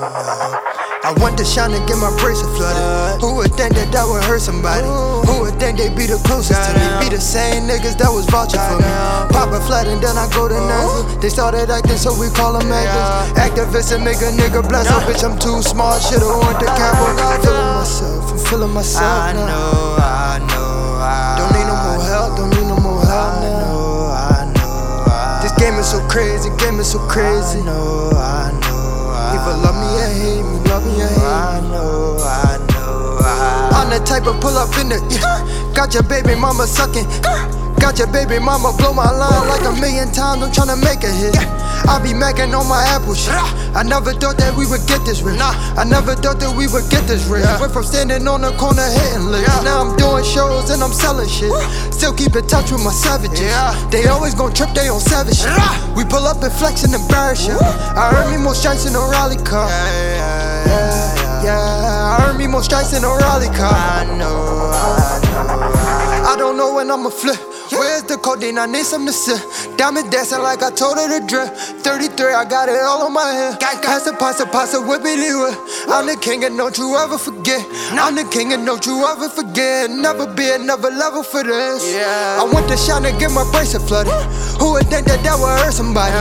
I want to shine and get my bracelet flooded. Who would think that that would hurt somebody? Who would think they'd be the closest to me? Be the same niggas that was vouching for me. Pop a flat and then I go to NASA. They started acting, so we call them actors. Activists and make a nigga bless up. Bitch, I'm too smart, should've went to Campbell. Feeling myself, I'm feeling myself now. I now. know, I know, I Don't need no more help, don't need no more help I now. know, I know, I This game is so crazy, game is so crazy. I know, I know, Either love me or hate me, love me or hate me. I know, I know, I I'm the type of pull up in the yeah. Got your baby mama sucking. Got your baby mama blow my line like a million times. I'm tryna make a hit. I be macking on my apple shit. I never thought that we would get this rich. I never thought that we would get this rich. Went from standing on the corner hitting licks. Now I'm doing shows and I'm selling shit. Still keep in touch with my savages. They always gon' trip, they on savage shit. We pull up and flex and embarrass. I earn me more stripes in a rally car. Yeah, yeah, I earn me more stripes in a rally car. I know, I know. I don't know when I'ma flip. Where's the codeine? I need some to sip. Diamond dancing like I told her to drip. 33, I got it all on my head. Pass the pasta, pasta, pasta, whippity whip. I'm the king and don't you ever forget. I'm the king and don't you ever forget. Never be another level for this. Yeah. I went to shine and get my bracelet flooded. Who would think that that would hurt somebody?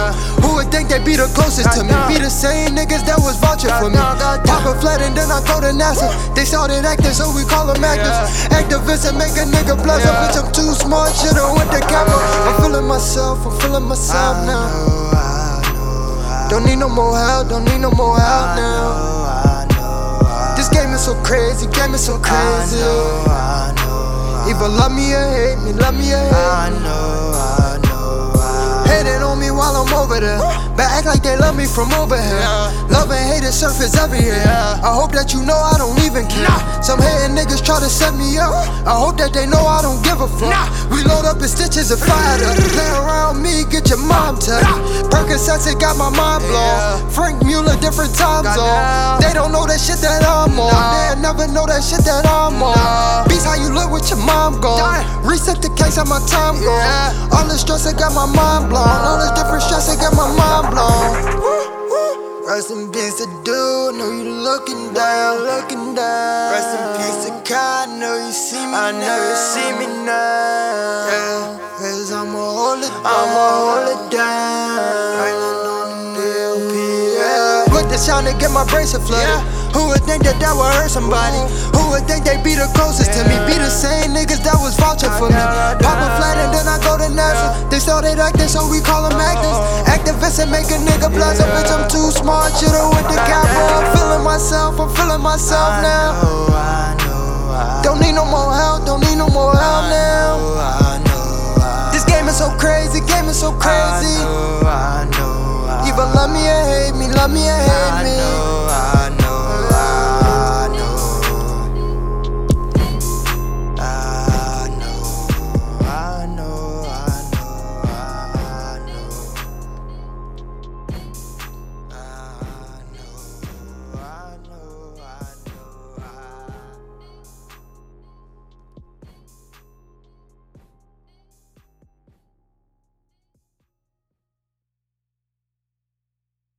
Who would think they'd be the closest to me? Be the same niggas that was vouching for me. Pop a flat and then I go to NASA. They started acting, so we call them actors. Activists and make a nigga bless up. Bitch, I'm too smart, should've went to camera. I'm feeling myself, I'm feeling myself I now. know, I know, Don't need no more help, don't need no more help now. I know, I This game is so crazy, game is so crazy. know, I know, Either love me or hate me, love me or hate me. I know, I know, I Hating on me while I'm over there. But act like they love me from over here. Love and hate is surface everywhere. I hope that you know I don't even care. Some hating niggas try to set me up. I hope that they know I don't give a fuck. Up in stitches and fire up. Play around me, get your mom touched. Percocets, it got my mind blown. Franck Muller, different time zone. They don't know that shit that I'm on. They'll never know that shit that I'm on. Beats how you look with your mom gone. Reset the case, how my time gone. All the stress, I got my mind blown. All this different stress, I got my mind blown. Rest in peace to dude, know you looking down, looking down. Rest in peace to God, know you see me I now. know you see me now. Yeah. The sound to get my bracelet flooded. Who would think that that would hurt somebody? Who would think they'd be the closest to me? Be the same niggas that was vouching for me. Pop a flat and then I go to NASA. They started acting, so we call them uh-huh. actors. Activists and make a nigga blast up. Bitch, I'm too smart, should've went to. I'm feeling myself, I'm feeling myself now. know, I know, I Don't need no more help, don't need no more help now. know, I know, I This game is so crazy, game is so crazy. know, I know, I Either love me or hate me, love me or